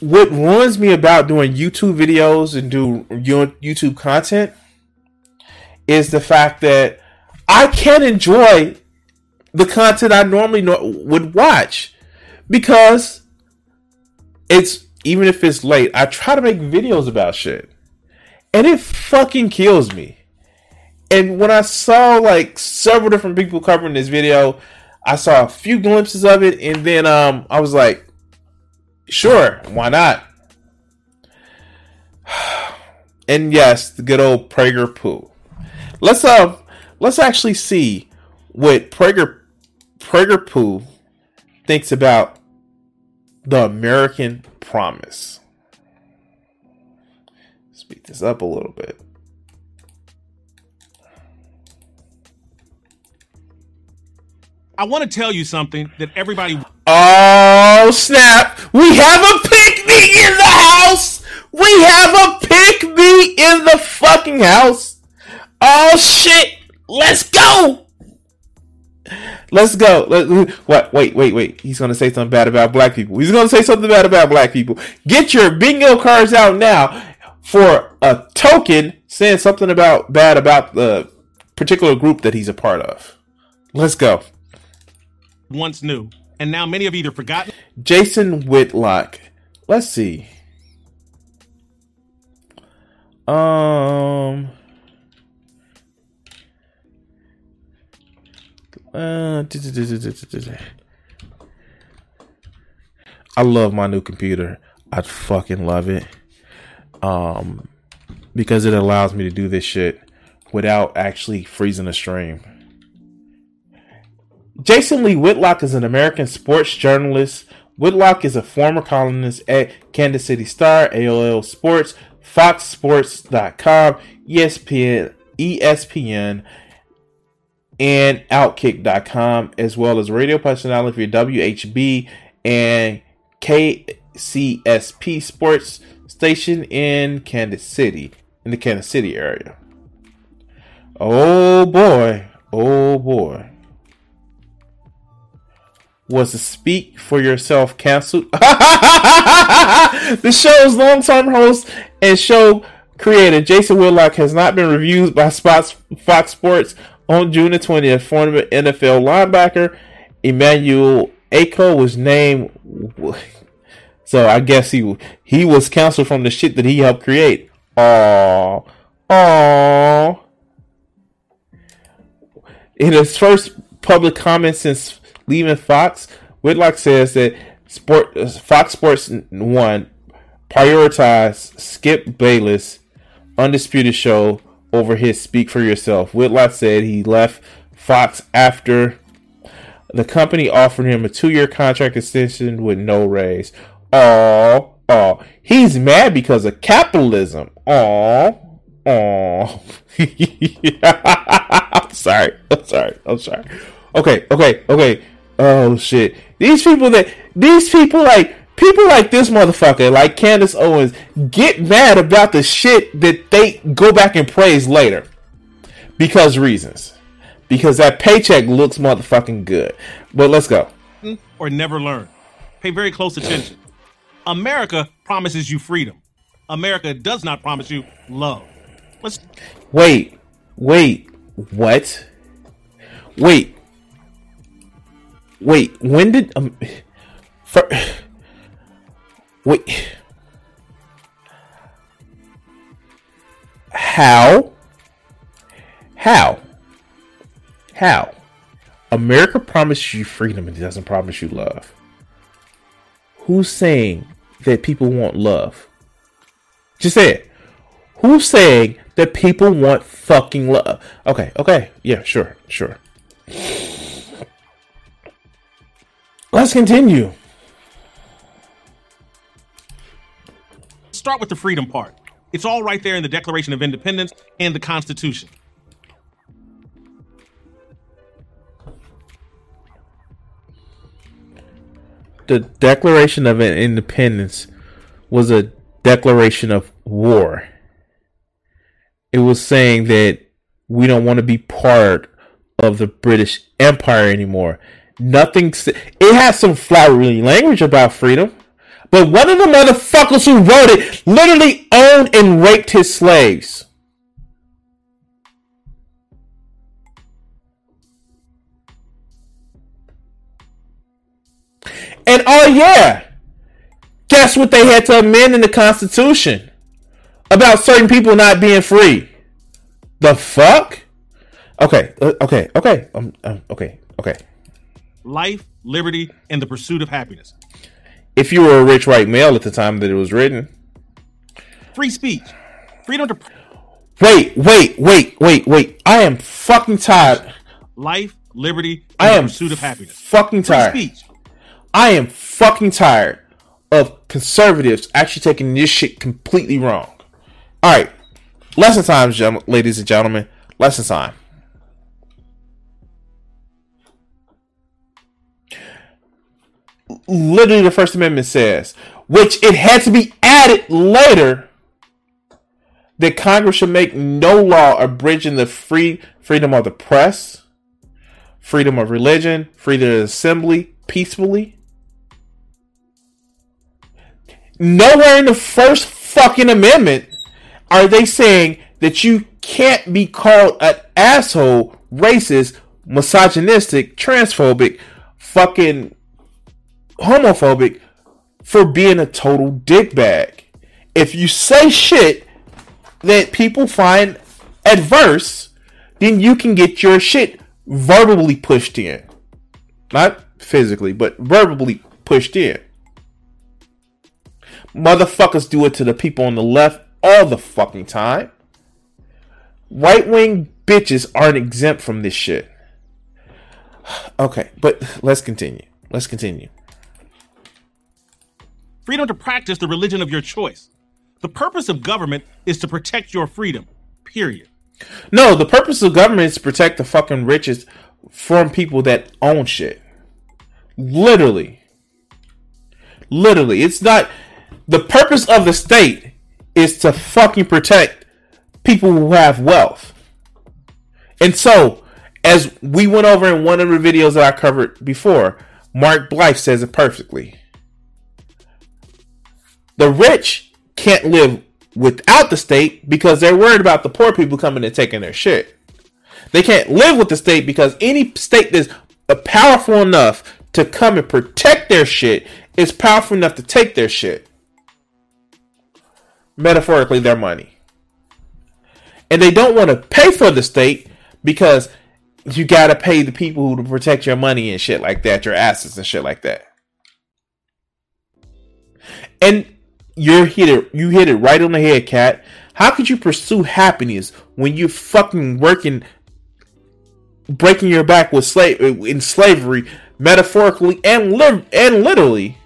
what ruins me about doing YouTube videos and do YouTube content is the fact that I can't enjoy the content I normally would watch because it's even if it's late, I try to make videos about shit and it fucking kills me. And when I saw like several different people covering this video, I saw a few glimpses of it and then um I was like Sure, why not? And yes, the good old Prager poo. Let's uh let's actually see what Prager Prager poo thinks about the American promise. Speed this up a little bit. I want to tell you something that everybody. Oh Oh, snap! We have a pick me in the house. We have a pick me in the fucking house. Oh shit! Let's go. Let's go. Let, what? Wait, wait, wait. He's gonna say something bad about black people. He's gonna say something bad about black people. Get your bingo cards out now for a token saying something about bad about the particular group that he's a part of. Let's go once knew, and now many of you have either forgotten. Jason Whitlock. Let's see. Um. Uh, I love my new computer. I fucking love it. Um, because it allows me to do this shit without actually freezing the stream. Jason Lee Whitlock is an American sports journalist. Whitlock is a former columnist at Kansas City Star, AOL Sports, FoxSports.com, ESPN, ESPN, and Outkick.com, as well as radio personality for WHB and KCSP Sports Station in Kansas City, in the Kansas City area. Oh boy, oh boy was the Speak for Yourself canceled. the show's long-term host and show creator Jason Whitlock has not been reviewed by Fox, Sports on June the 20th. Former NFL linebacker Emmanuel Acho was named. So I guess he he was canceled from the shit that he helped create. Oh, oh. In his first public comment since leaving Fox, Whitlock says that Sport Fox Sports One prioritized Skip Bayless undisputed show over his Speak for Yourself. Whitlock said he left Fox after the company offered him a two-year contract extension with no raise. Oh, oh, he's mad because of capitalism. Oh, oh. I'm sorry. I'm sorry. I'm sorry. Okay, okay, okay. Oh shit! These people that these people like people like this motherfucker, like Candace Owens, get mad about the shit that they go back and praise later because reasons. Because that paycheck looks motherfucking good. But let's go. Or never learn. Pay very close attention. America promises you freedom. America does not promise you love. Let's wait. Wait. What? Wait. Wait, when did um for wait how how how America promises you freedom and it doesn't promise you love. Who's saying that people want love? Just say it. Who's saying that people want fucking love? Okay, okay, yeah, sure, sure. Let's continue. Start with the freedom part. It's all right there in the Declaration of Independence and the Constitution. The Declaration of Independence was a declaration of war. It was saying that we don't want to be part of the British Empire anymore. Nothing. It has some flowery language about freedom, but one of the motherfuckers who wrote it literally owned and raped his slaves. And oh yeah, guess what they had to amend in the Constitution about certain people not being free? The fuck? Okay, uh, okay, okay, um, um, okay, okay. Life, liberty, and the pursuit of happiness. If you were a rich white male at the time that it was written, free speech, freedom to. Wait, wait, wait, wait, wait! I am fucking tired. Life, liberty, and I am the pursuit of happiness. Fucking tired. Free speech. I am fucking tired of conservatives actually taking this shit completely wrong. All right, lesson time, ladies and gentlemen. Lesson time. Literally the First Amendment says, which it had to be added later that Congress should make no law abridging the free freedom of the press, freedom of religion, freedom of assembly peacefully. Nowhere in the first fucking amendment are they saying that you can't be called an asshole, racist, misogynistic, transphobic, fucking homophobic for being a total dickbag. If you say shit that people find adverse, then you can get your shit verbally pushed in. Not physically, but verbally pushed in. Motherfuckers do it to the people on the left all the fucking time. Right wing bitches aren't exempt from this shit. Okay, but let's continue. Let's continue freedom to practice the religion of your choice. The purpose of government is to protect your freedom, period. No, the purpose of government is to protect the fucking riches from people that own shit. Literally. Literally. It's not. The purpose of the state is to fucking protect people who have wealth. And so, as we went over in one of the videos that I covered before, Mark Blyth says it perfectly. The rich can't live without the state because they're worried about the poor people coming and taking their shit. They can't live with the state because any state that's powerful enough to come and protect their shit is powerful enough to take their shit. Metaphorically, their money. And they don't want to pay for the state because you got to pay the people who to protect your money and shit like that, your assets and shit like that. And you hit it you hit it right on the head, cat. How could you pursue happiness when you're fucking working breaking your back with slave in slavery metaphorically and li- and literally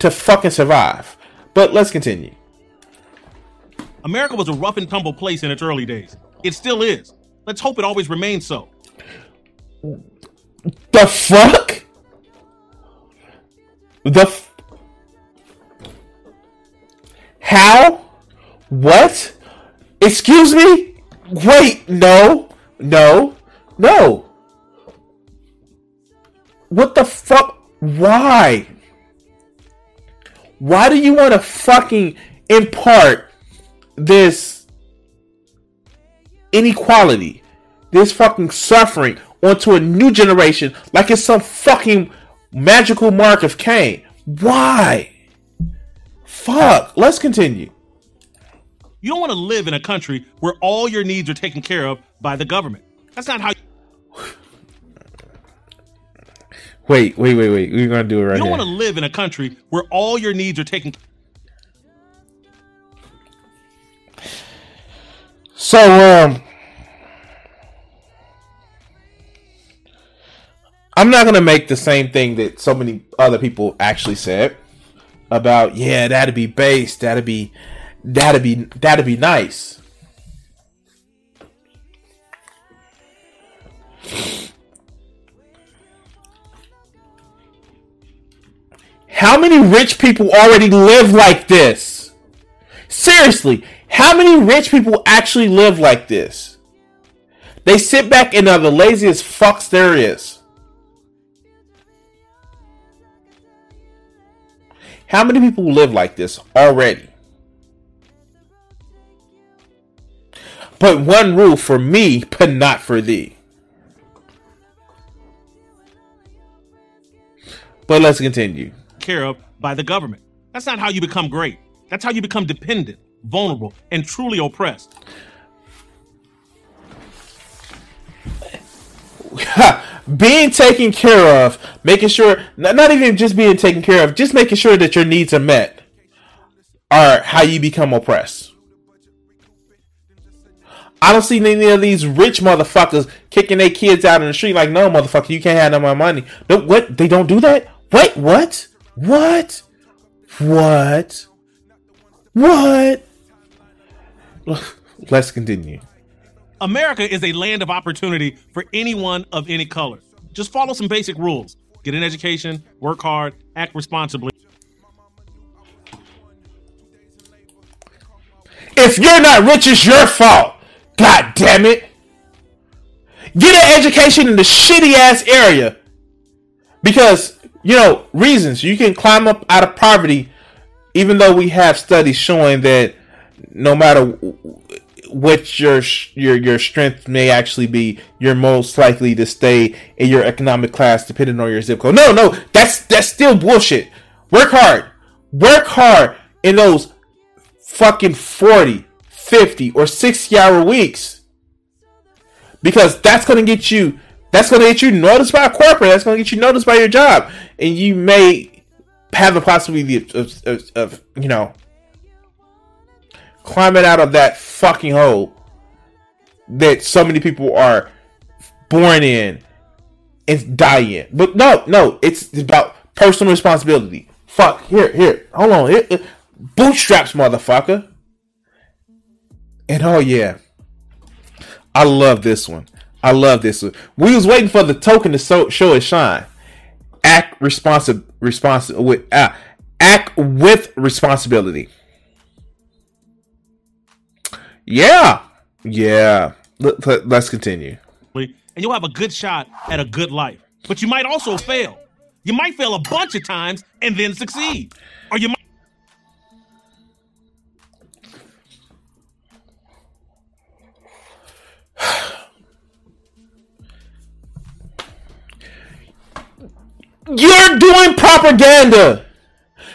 to fucking survive. But let's continue. America was a rough and tumble place in its early days. It still is. Let's hope it always remains so. The fuck? The how? What? Excuse me? Wait, no, no, no. What the fuck? Why? Why do you want to fucking impart this inequality, this fucking suffering onto a new generation like it's some fucking magical mark of Cain? Why? Fuck. Let's continue. You don't want to live in a country where all your needs are taken care of by the government. That's not how. You- wait, wait, wait, wait. We're gonna do it right. You don't want to live in a country where all your needs are taken. So, um, I'm not gonna make the same thing that so many other people actually said about yeah, that'd be base, that'd be that'd be that'd be nice. How many rich people already live like this? Seriously, how many rich people actually live like this? They sit back and are uh, the laziest fucks there is. How many people live like this already? But one rule for me, but not for thee. But let's continue. Care of by the government. That's not how you become great. That's how you become dependent, vulnerable, and truly oppressed. being taken care of, making sure, not even just being taken care of, just making sure that your needs are met, are how you become oppressed. I don't see any of these rich motherfuckers kicking their kids out in the street like, no, motherfucker, you can't have no more money. No, what? They don't do that? Wait, what? What? What? What? Let's continue. America is a land of opportunity for anyone of any color. Just follow some basic rules. Get an education, work hard, act responsibly. If you're not rich, it's your fault. God damn it. Get an education in the shitty ass area. Because, you know, reasons. You can climb up out of poverty, even though we have studies showing that no matter what your your your strength may actually be, you're most likely to stay in your economic class depending on your zip code. No, no, that's that's still bullshit. Work hard. Work hard in those fucking 40, 50 or 60 hour weeks. Because that's going to get you that's going to get you noticed by a corporate. That's going to get you noticed by your job and you may have the possibility of, of, of, of you know climbing out of that fucking hole that so many people are born in and die in. But no, no, it's about personal responsibility. Fuck, here, here, hold on. Here, here. Bootstraps, motherfucker. And oh yeah, I love this one. I love this one. We was waiting for the token to so, show its shine. Act responsive, responsive with uh, act with responsibility. Yeah. Yeah. Let, let, let's continue. And you'll have a good shot at a good life. But you might also fail. You might fail a bunch of times and then succeed. Or you might. You're doing propaganda.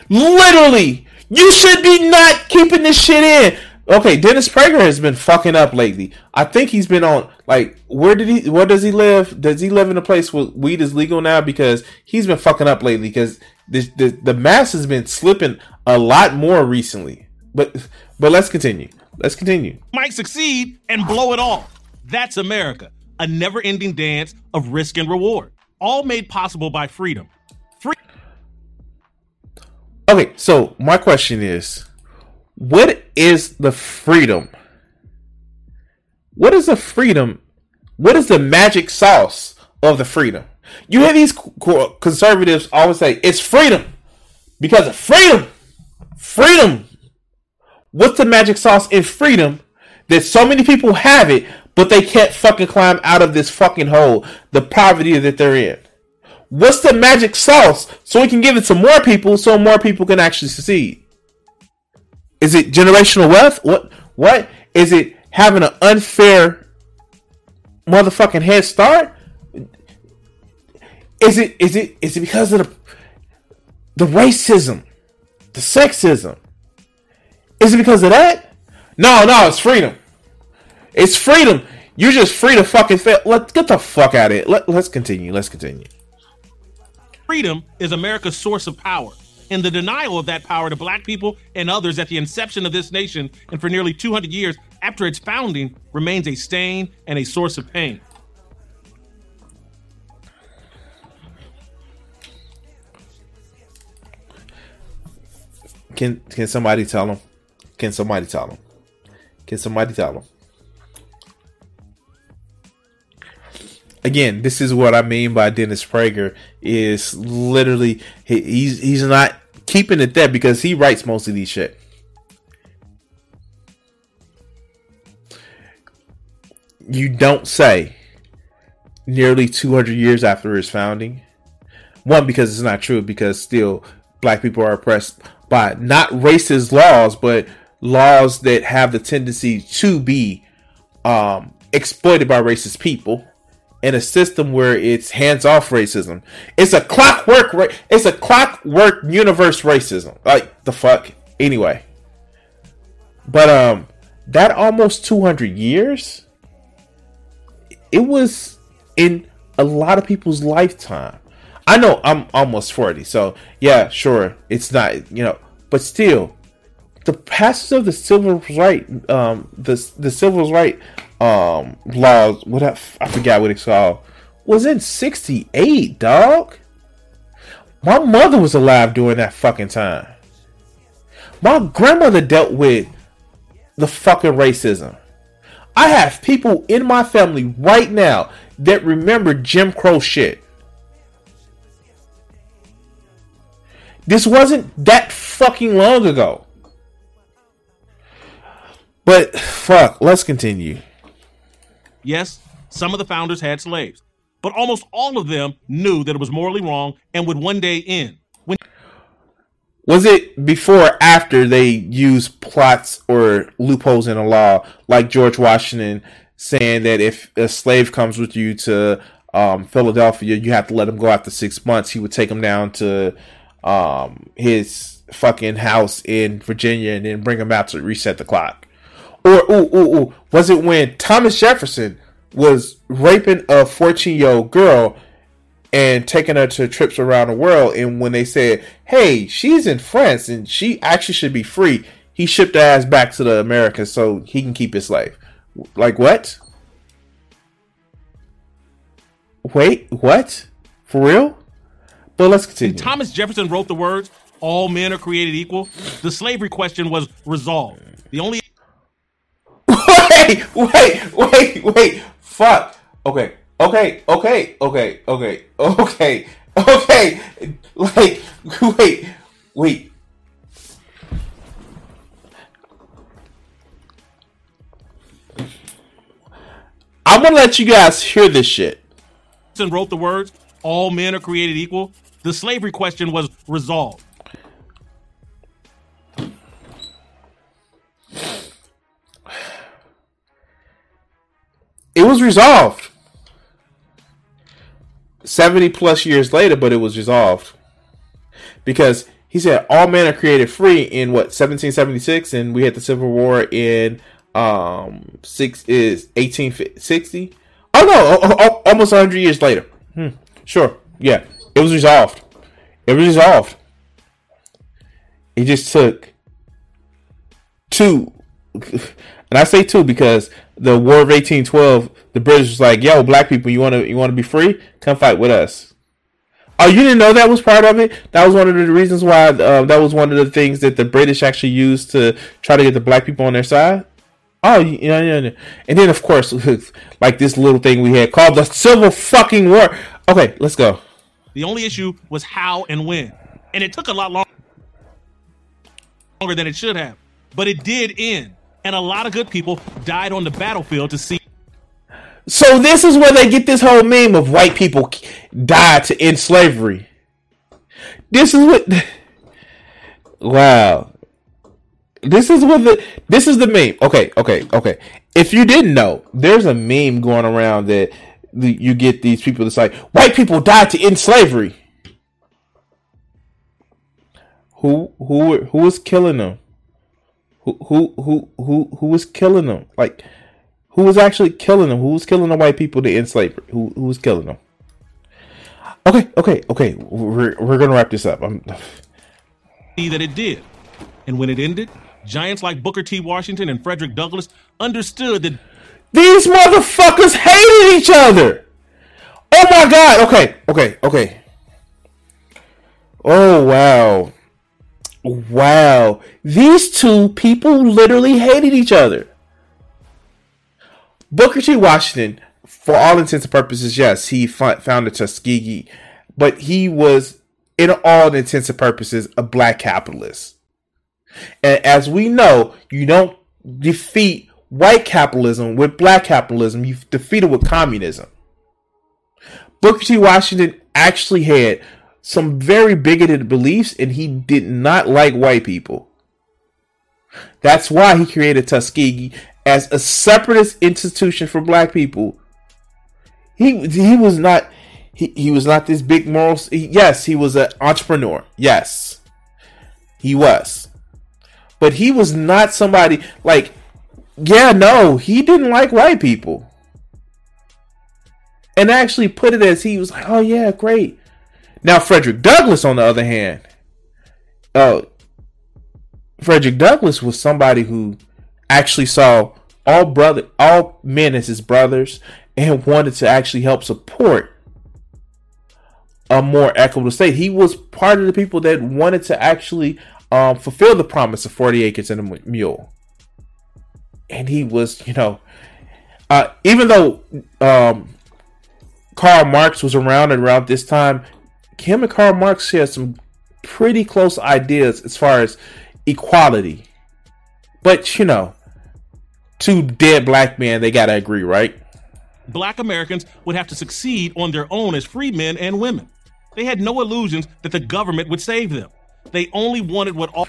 Literally. You should be not keeping this shit in. Okay, Dennis Prager has been fucking up lately. I think he's been on like where did he where does he live? Does he live in a place where weed is legal now? Because he's been fucking up lately because the the, the mass has been slipping a lot more recently. But but let's continue. Let's continue. Might succeed and blow it all. That's America. A never-ending dance of risk and reward. All made possible by freedom. Free- okay, so my question is what is the freedom? What is the freedom? What is the magic sauce of the freedom? You hear these conservatives always say it's freedom because of freedom. Freedom. What's the magic sauce in freedom that so many people have it, but they can't fucking climb out of this fucking hole, the poverty that they're in? What's the magic sauce so we can give it to more people so more people can actually succeed? Is it generational wealth? What? What is it? Having an unfair motherfucking head start? Is it? Is it? Is it because of the the racism, the sexism? Is it because of that? No, no, it's freedom. It's freedom. You're just free to fucking fail. Let's get the fuck out of it. Let, let's continue. Let's continue. Freedom is America's source of power and the denial of that power to black people and others at the inception of this nation and for nearly 200 years after its founding remains a stain and a source of pain. Can can somebody tell him? Can somebody tell him? Can somebody tell him? Again, this is what I mean by Dennis Prager is literally he, he's he's not keeping it there because he writes most of these shit. You don't say nearly 200 years after its founding. One, because it's not true, because still black people are oppressed by not racist laws, but laws that have the tendency to be um, exploited by racist people in a system where it's hands off racism. It's a clockwork. Ra- it's a clockwork universe racism. Like the fuck. Anyway, but um, that almost two hundred years. It was in a lot of people's lifetime. I know I'm almost forty, so yeah, sure, it's not you know, but still, the passage of the civil right, um, the the civil right um laws, what I, I forgot what it's called, was in '68, dog. My mother was alive during that fucking time. My grandmother dealt with the fucking racism. I have people in my family right now that remember Jim Crow shit. This wasn't that fucking long ago. But fuck, let's continue. Yes, some of the founders had slaves, but almost all of them knew that it was morally wrong and would one day end. When Was it before or after they used plots or loopholes in the law, like George Washington saying that if a slave comes with you to um, Philadelphia, you have to let him go after six months? He would take him down to um, his fucking house in Virginia and then bring him out to reset the clock. Or ooh ooh ooh, was it when Thomas Jefferson was raping a fourteen year old girl and taking her to trips around the world? And when they said, "Hey, she's in France and she actually should be free," he shipped her ass back to the Americas so he can keep his slave. Like what? Wait, what? For real? But let's continue. Thomas Jefferson wrote the words, all men are created equal, the slavery question was resolved. The only wait, wait, wait, wait. Fuck. Okay, okay, okay, okay, okay, okay, okay. Like, wait, wait. I'm gonna let you guys hear this shit. Jefferson wrote the words, all men are created equal, the slavery question was resolved. It was resolved. 70 plus years later, but it was resolved. Because he said all men are created free in what 1776 and we had the civil war in um six is 1860 oh no o- o- almost 100 years later hmm. sure yeah it was resolved it was resolved it just took two and i say two because the war of 1812 the british was like yo black people you want to you want to be free come fight with us Oh, you didn't know that was part of it? That was one of the reasons why. Uh, that was one of the things that the British actually used to try to get the black people on their side. Oh, yeah, yeah, yeah. And then, of course, like this little thing we had called the Civil fucking War. Okay, let's go. The only issue was how and when. And it took a lot long- longer than it should have. But it did end. And a lot of good people died on the battlefield to see So this is where they get this whole meme of white people died to end slavery. This is what. Wow. This is what the this is the meme. Okay, okay, okay. If you didn't know, there's a meme going around that you get these people that's like white people died to end slavery. Who who who was killing them? Who who who who who was killing them? Like who was actually killing them? Who was killing the white people to end slavery? Who who was killing them? Okay, okay, okay. We're we're gonna wrap this up. I'm that it did. And when it ended, giants like Booker T. Washington and Frederick Douglass understood that These motherfuckers hated each other. Oh my god. Okay, okay, okay. Oh wow. Wow. These two people literally hated each other. Booker T. Washington, for all intents and purposes, yes, he founded Tuskegee, but he was, in all intents and purposes, a black capitalist. And as we know, you don't defeat white capitalism with black capitalism, you defeat it with communism. Booker T. Washington actually had some very bigoted beliefs and he did not like white people. That's why he created Tuskegee as a separatist institution for black people. He he was not he, he was not this big moral yes, he was an entrepreneur. Yes. He was. But he was not somebody like yeah, no, he didn't like white people. And actually put it as he was like, "Oh yeah, great." Now Frederick Douglass on the other hand, uh Frederick Douglass was somebody who actually saw all brother all men as his brothers and wanted to actually help support a more equitable state. He was part of the people that wanted to actually um, fulfill the promise of 40 acres and a mule. And he was, you know, uh, even though um, Karl Marx was around around this time, him and Karl Marx share some pretty close ideas as far as equality. But, you know, two dead black men, they got to agree, right? Black Americans would have to succeed on their own as free men and women. They had no illusions that the government would save them. They only wanted what all.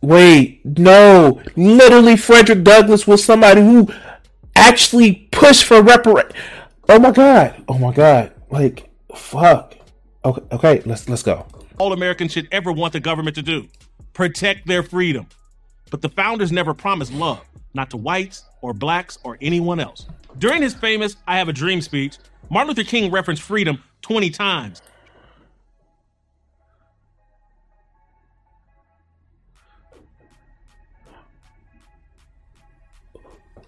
Wait, no. Literally, Frederick Douglass was somebody who actually pushed for repar. Oh my god. Oh my god. Like, fuck. Okay, okay. Let's let's go. All Americans should ever want the government to do: protect their freedom. But the founders never promised love, not to whites or blacks or anyone else. During his famous "I Have a Dream" speech, Martin Luther King referenced freedom 20 times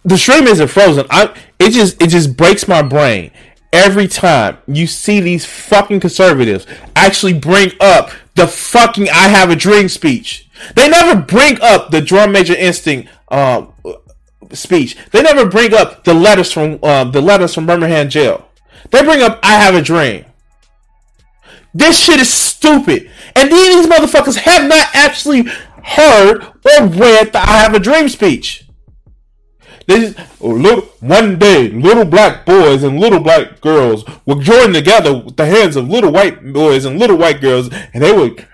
the stream isn't frozen. I it just it just breaks my brain every time you see these fucking conservatives actually bring up the fucking "I Have a Dream" speech. They never bring up the drum major instinct um, speech. They never bring up the letters from uh, the letters from Birmingham jail. They bring up "I Have a Dream." This shit is stupid, and these motherfuckers have not actually heard or read the "I Have a Dream" speech. This little one day, little black boys and little black girls would join together with the hands of little white boys and little white girls, and they would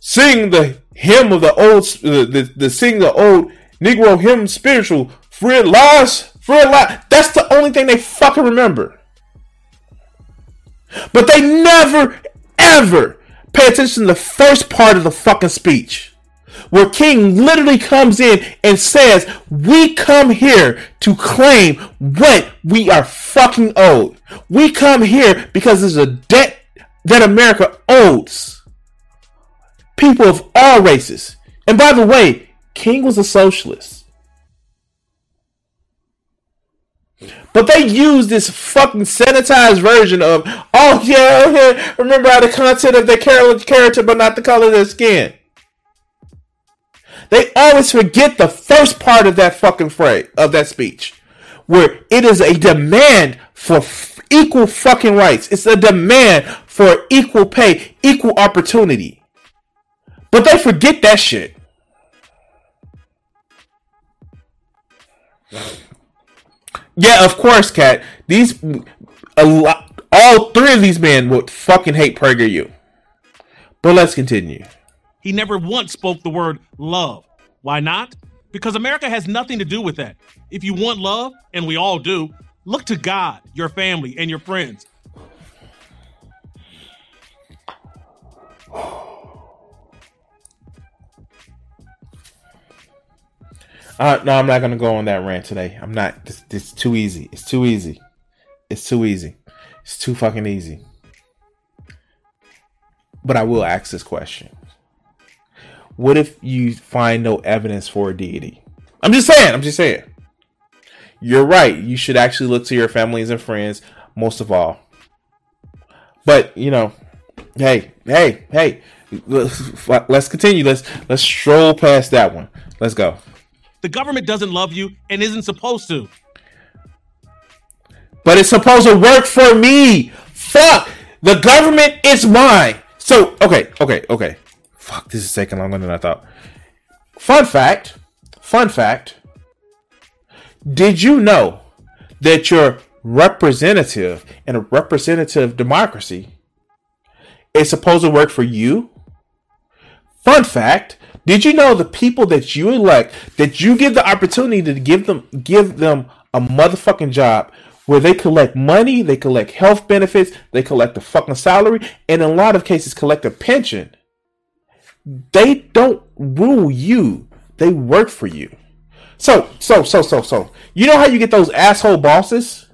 sing the hymn of the old, uh, the, the sing the old Negro hymn spiritual, free at last, free at last. That's the only thing they fucking remember. But they never, ever pay attention to the first part of the fucking speech where King literally comes in and says, We come here to claim what we are fucking owed. We come here because there's a debt that America owes people of all races. And by the way, King was a socialist. But they use this fucking sanitized version of, oh yeah, oh, okay, remember how the content of their character, but not the color of their skin. They always forget the first part of that fucking phrase of that speech, where it is a demand for f- equal fucking rights. It's a demand for equal pay, equal opportunity. But they forget that shit. Yeah, of course, Cat. These a lot, all three of these men would fucking hate PragerU. But let's continue. He never once spoke the word love. Why not? Because America has nothing to do with that. If you want love, and we all do, look to God, your family, and your friends. Uh, no, I'm not going to go on that rant today. I'm not. It's, it's too easy. It's too easy. It's too easy. It's too fucking easy. But I will ask this question what if you find no evidence for a deity? I'm just saying, I'm just saying. You're right. You should actually look to your families and friends most of all. But, you know, hey, hey, hey, let's continue. Let's let's stroll past that one. Let's go. The government doesn't love you and isn't supposed to. But it's supposed to work for me. Fuck. The government is mine. So okay, okay, okay. Fuck, this is taking longer than I thought. Fun fact. Fun fact. Did you know that your representative in a representative democracy is supposed to work for you? Fun fact. Did you know the people that you elect, that you give the opportunity to give them give them a motherfucking job where they collect money, they collect health benefits, they collect a fucking salary, and in a lot of cases collect a pension. They don't rule you. They work for you. So, so, so, so, so. You know how you get those asshole bosses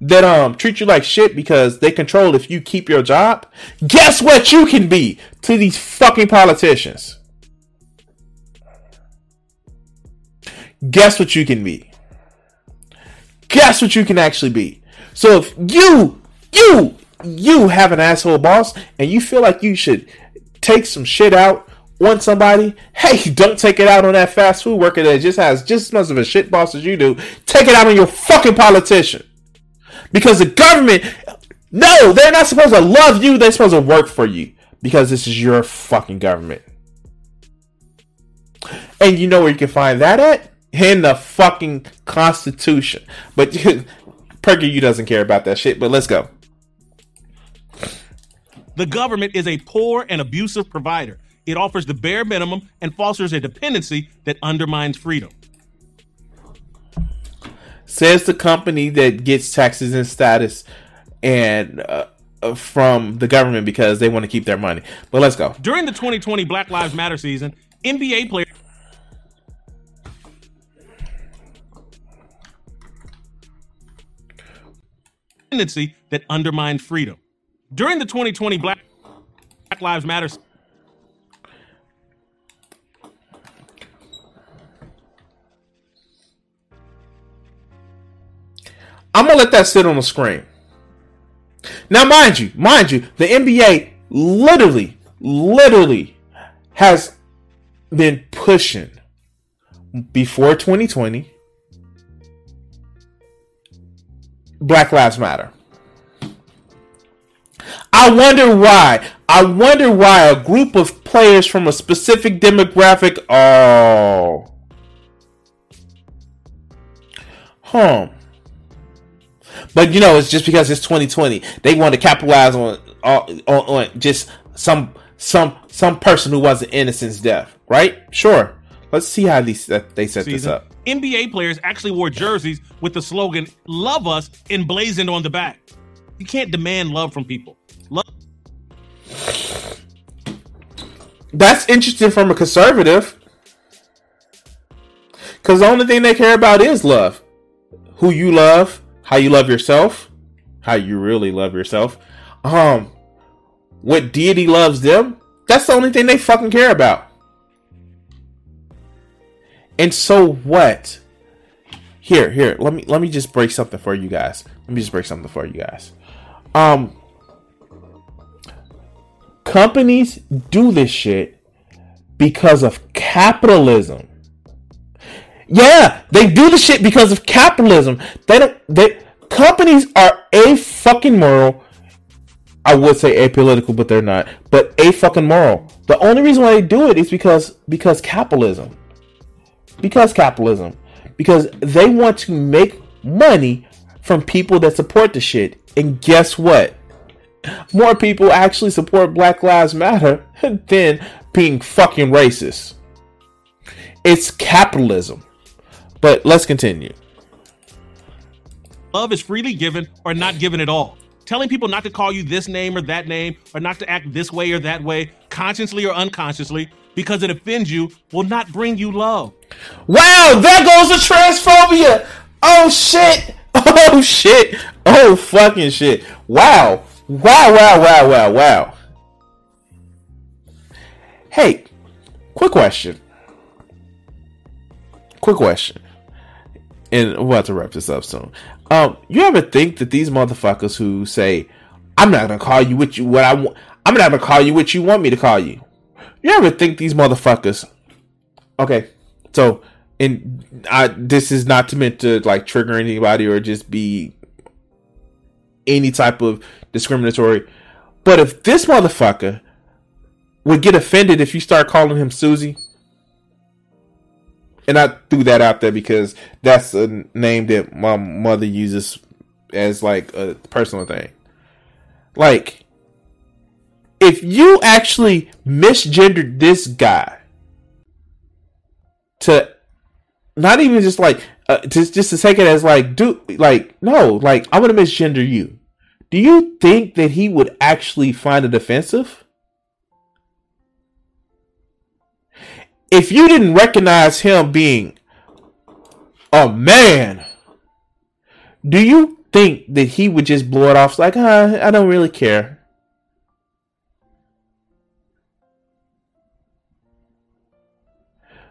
that um treat you like shit because they control if you keep your job? Guess what you can be to these fucking politicians? Guess what you can be? Guess what you can actually be? So if you, you, you have an asshole boss and you feel like you should take some shit out on somebody, hey, don't take it out on that fast food worker that just has just as much of a shit boss as you do. Take it out on your fucking politician. Because the government, no, they're not supposed to love you. They're supposed to work for you because this is your fucking government. And you know where you can find that at? In the fucking Constitution. But Perky, you doesn't care about that shit, but let's go. The government is a poor and abusive provider. It offers the bare minimum and fosters a dependency that undermines freedom. Says the company that gets taxes and status and uh, uh from the government because they want to keep their money. But let's go. During the 2020 Black Lives Matter season, NBA players tendency that undermined freedom. During the 2020 Black, Lives Matter I'm gonna let that sit on the screen. Now, mind you, mind you, the NBA literally, literally has been pushing before 2020 Black Lives Matter. I wonder why. I wonder why a group of players from a specific demographic. Oh. Huh. But you know, it's just because it's 2020. They want to capitalize on on, on just some some some person who wasn't innocent's death, right? Sure. Let's see how these they set Season. this up. NBA players actually wore jerseys with the slogan "Love Us" emblazoned on the back. You can't demand love from people. That's interesting from a conservative, because the only thing they care about is love. Who you love, how you love yourself, how you really love yourself. Um, what deity loves them. That's the only thing they fucking care about. And so what? Here, here, let me let me just break something for you guys. Let me just break something for you guys. Um companies do this shit because of capitalism. Yeah, they do the shit because of capitalism. They don't they companies are a fucking moral. I would say apolitical, but they're not. But a fucking moral. The only reason why they do it is because because capitalism because capitalism because they want to make money from people that support the shit and guess what more people actually support black lives matter than being fucking racist it's capitalism but let's continue love is freely given or not given at all telling people not to call you this name or that name or not to act this way or that way consciously or unconsciously because it offends you will not bring you love. Wow, there goes the transphobia. Oh shit. Oh shit. Oh fucking shit. Wow. Wow, wow, wow, wow, wow. Hey, quick question. Quick question. And we're about to wrap this up soon. Um, you ever think that these motherfuckers who say, I'm not gonna call you what you what I want I'm not gonna call you what you want me to call you. You ever think these motherfuckers? Okay, so and I this is not to meant to like trigger anybody or just be any type of discriminatory. But if this motherfucker would get offended if you start calling him Susie, and I threw that out there because that's a name that my mother uses as like a personal thing. Like, if you actually misgendered this guy to not even just like uh, just just to take it as like do like no like I'm gonna misgender you. Do you think that he would actually find it offensive? If you didn't recognize him being a man, do you think that he would just blow it off like, uh, I don't really care?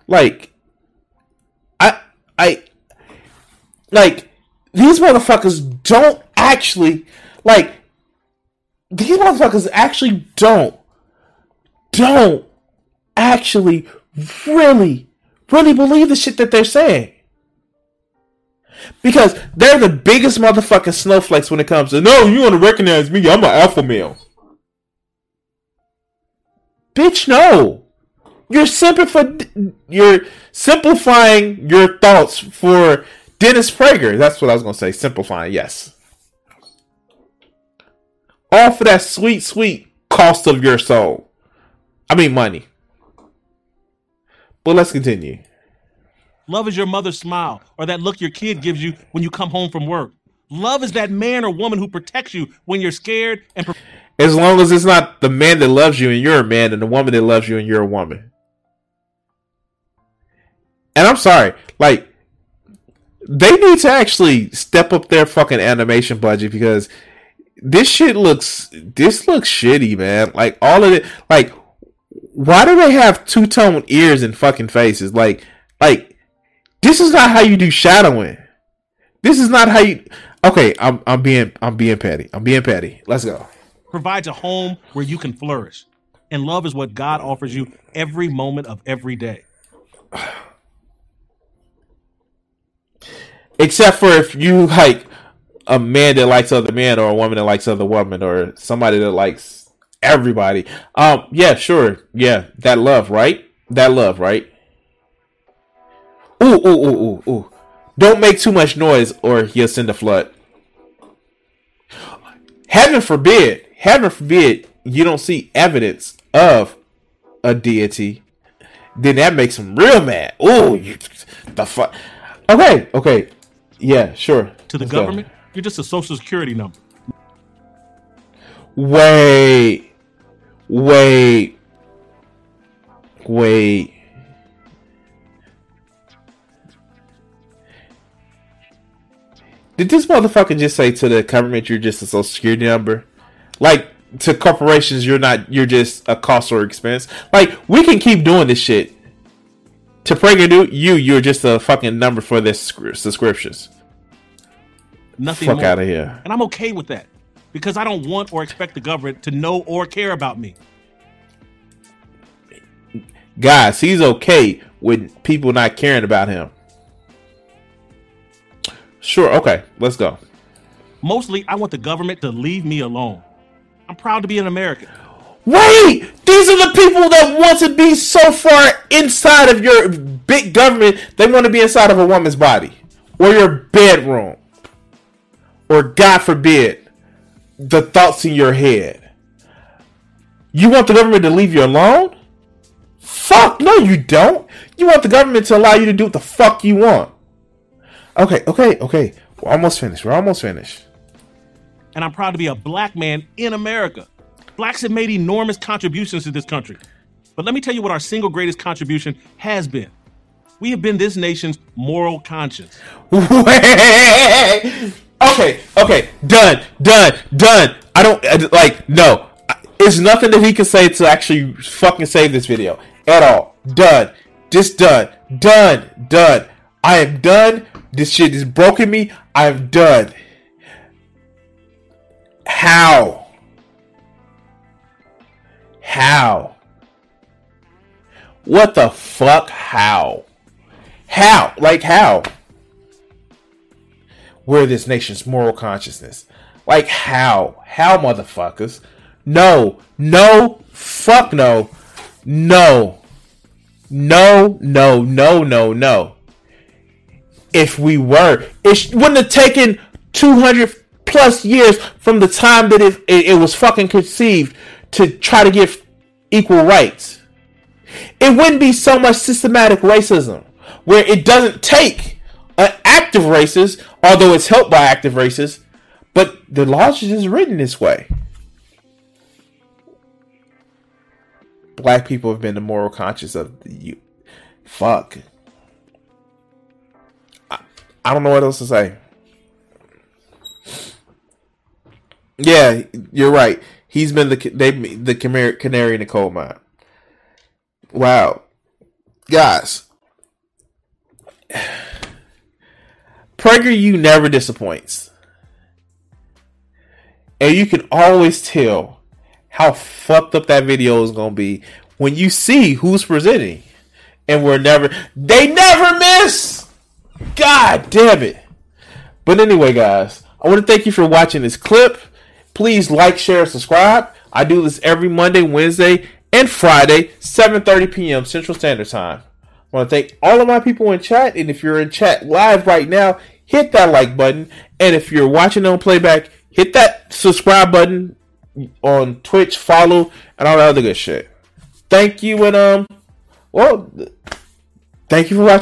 Like, I, I, like, these motherfuckers don't actually, like, these motherfuckers actually don't, don't actually really, really believe the shit that they're saying. Because they're the biggest motherfucking snowflakes when it comes to no, you want to recognize me? I'm an alpha male. Bitch, no. You're simplifying. You're simplifying your thoughts for Dennis Prager. That's what I was gonna say. Simplifying, yes. All for that sweet, sweet cost of your soul. I mean, money. But let's continue. Love is your mother's smile or that look your kid gives you when you come home from work. Love is that man or woman who protects you when you're scared and. Pre- as long as it's not the man that loves you and you're a man and the woman that loves you and you're a woman. And I'm sorry, like they need to actually step up their fucking animation budget because this shit looks this looks shitty, man. Like all of it like why do they have two tone ears and fucking faces? Like like this is not how you do shadowing. This is not how you. Okay, I'm I'm being I'm being petty. I'm being petty. Let's go. Provides a home where you can flourish, and love is what God offers you every moment of every day. Except for if you like a man that likes other men, or a woman that likes other women, or somebody that likes everybody. Um, yeah, sure, yeah, that love, right? That love, right? Ooh, ooh, ooh, ooh, ooh. Don't make too much noise or he'll send a flood. Heaven forbid, heaven forbid, you don't see evidence of a deity. Then that makes him real mad. Ooh, you, the fuck. Okay, okay. Yeah, sure. To the Let's government, go. You're just a social security number. Wait. Wait. Wait. Did this motherfucker just say to the government you're just a social security number? Like to corporations you're not you're just a cost or expense. Like we can keep doing this shit. To PragerU you're just a fucking number for this subscriptions. Nothing Fuck out of here. And I'm okay with that. Because I don't want or expect the government to know or care about me. Guys, he's okay with people not caring about him. Sure, okay, let's go. Mostly, I want the government to leave me alone. I'm proud to be an American. Wait! These are the people that want to be so far inside of your big government, they want to be inside of a woman's body. Or your bedroom. Or, God forbid, the thoughts in your head. You want the government to leave you alone? Fuck, no, you don't. You want the government to allow you to do what the fuck you want. Okay, okay, okay. We're almost finished. We're almost finished. And I'm proud to be a black man in America. Blacks have made enormous contributions to this country. But let me tell you what our single greatest contribution has been. We have been this nation's moral conscience. okay, okay, done, done, done. I don't like no. There's nothing that he can say to actually fucking save this video at all. Done. Just done. Done. Done. I am done. This shit is broken me. I'm done. How? How? What the fuck? How? How? Like how? We're this nation's moral consciousness. Like how? How, motherfuckers? No, no, fuck no, no, no, no, no, no, no. If we were, it wouldn't have taken 200 plus years from the time that it, it, it was fucking conceived to try to get equal rights. It wouldn't be so much systematic racism where it doesn't take an active racist, although it's helped by active racists, but the laws is written this way. Black people have been the moral conscience of the you. Fuck. I, I don't know what else to say. Yeah, you're right. He's been the they the canary in the coal mine. Wow, guys, PragerU never disappoints, and you can always tell how fucked up that video is gonna be when you see who's presenting, and we're never they never miss. God damn it! But anyway, guys, I want to thank you for watching this clip. Please like, share, subscribe. I do this every Monday, Wednesday, and Friday, 7:30 p.m. Central Standard Time. I want to thank all of my people in chat, and if you're in chat live right now, hit that like button. And if you're watching on playback, hit that subscribe button on Twitch, follow, and all that other good shit. Thank you, and um, well, thank you for watching.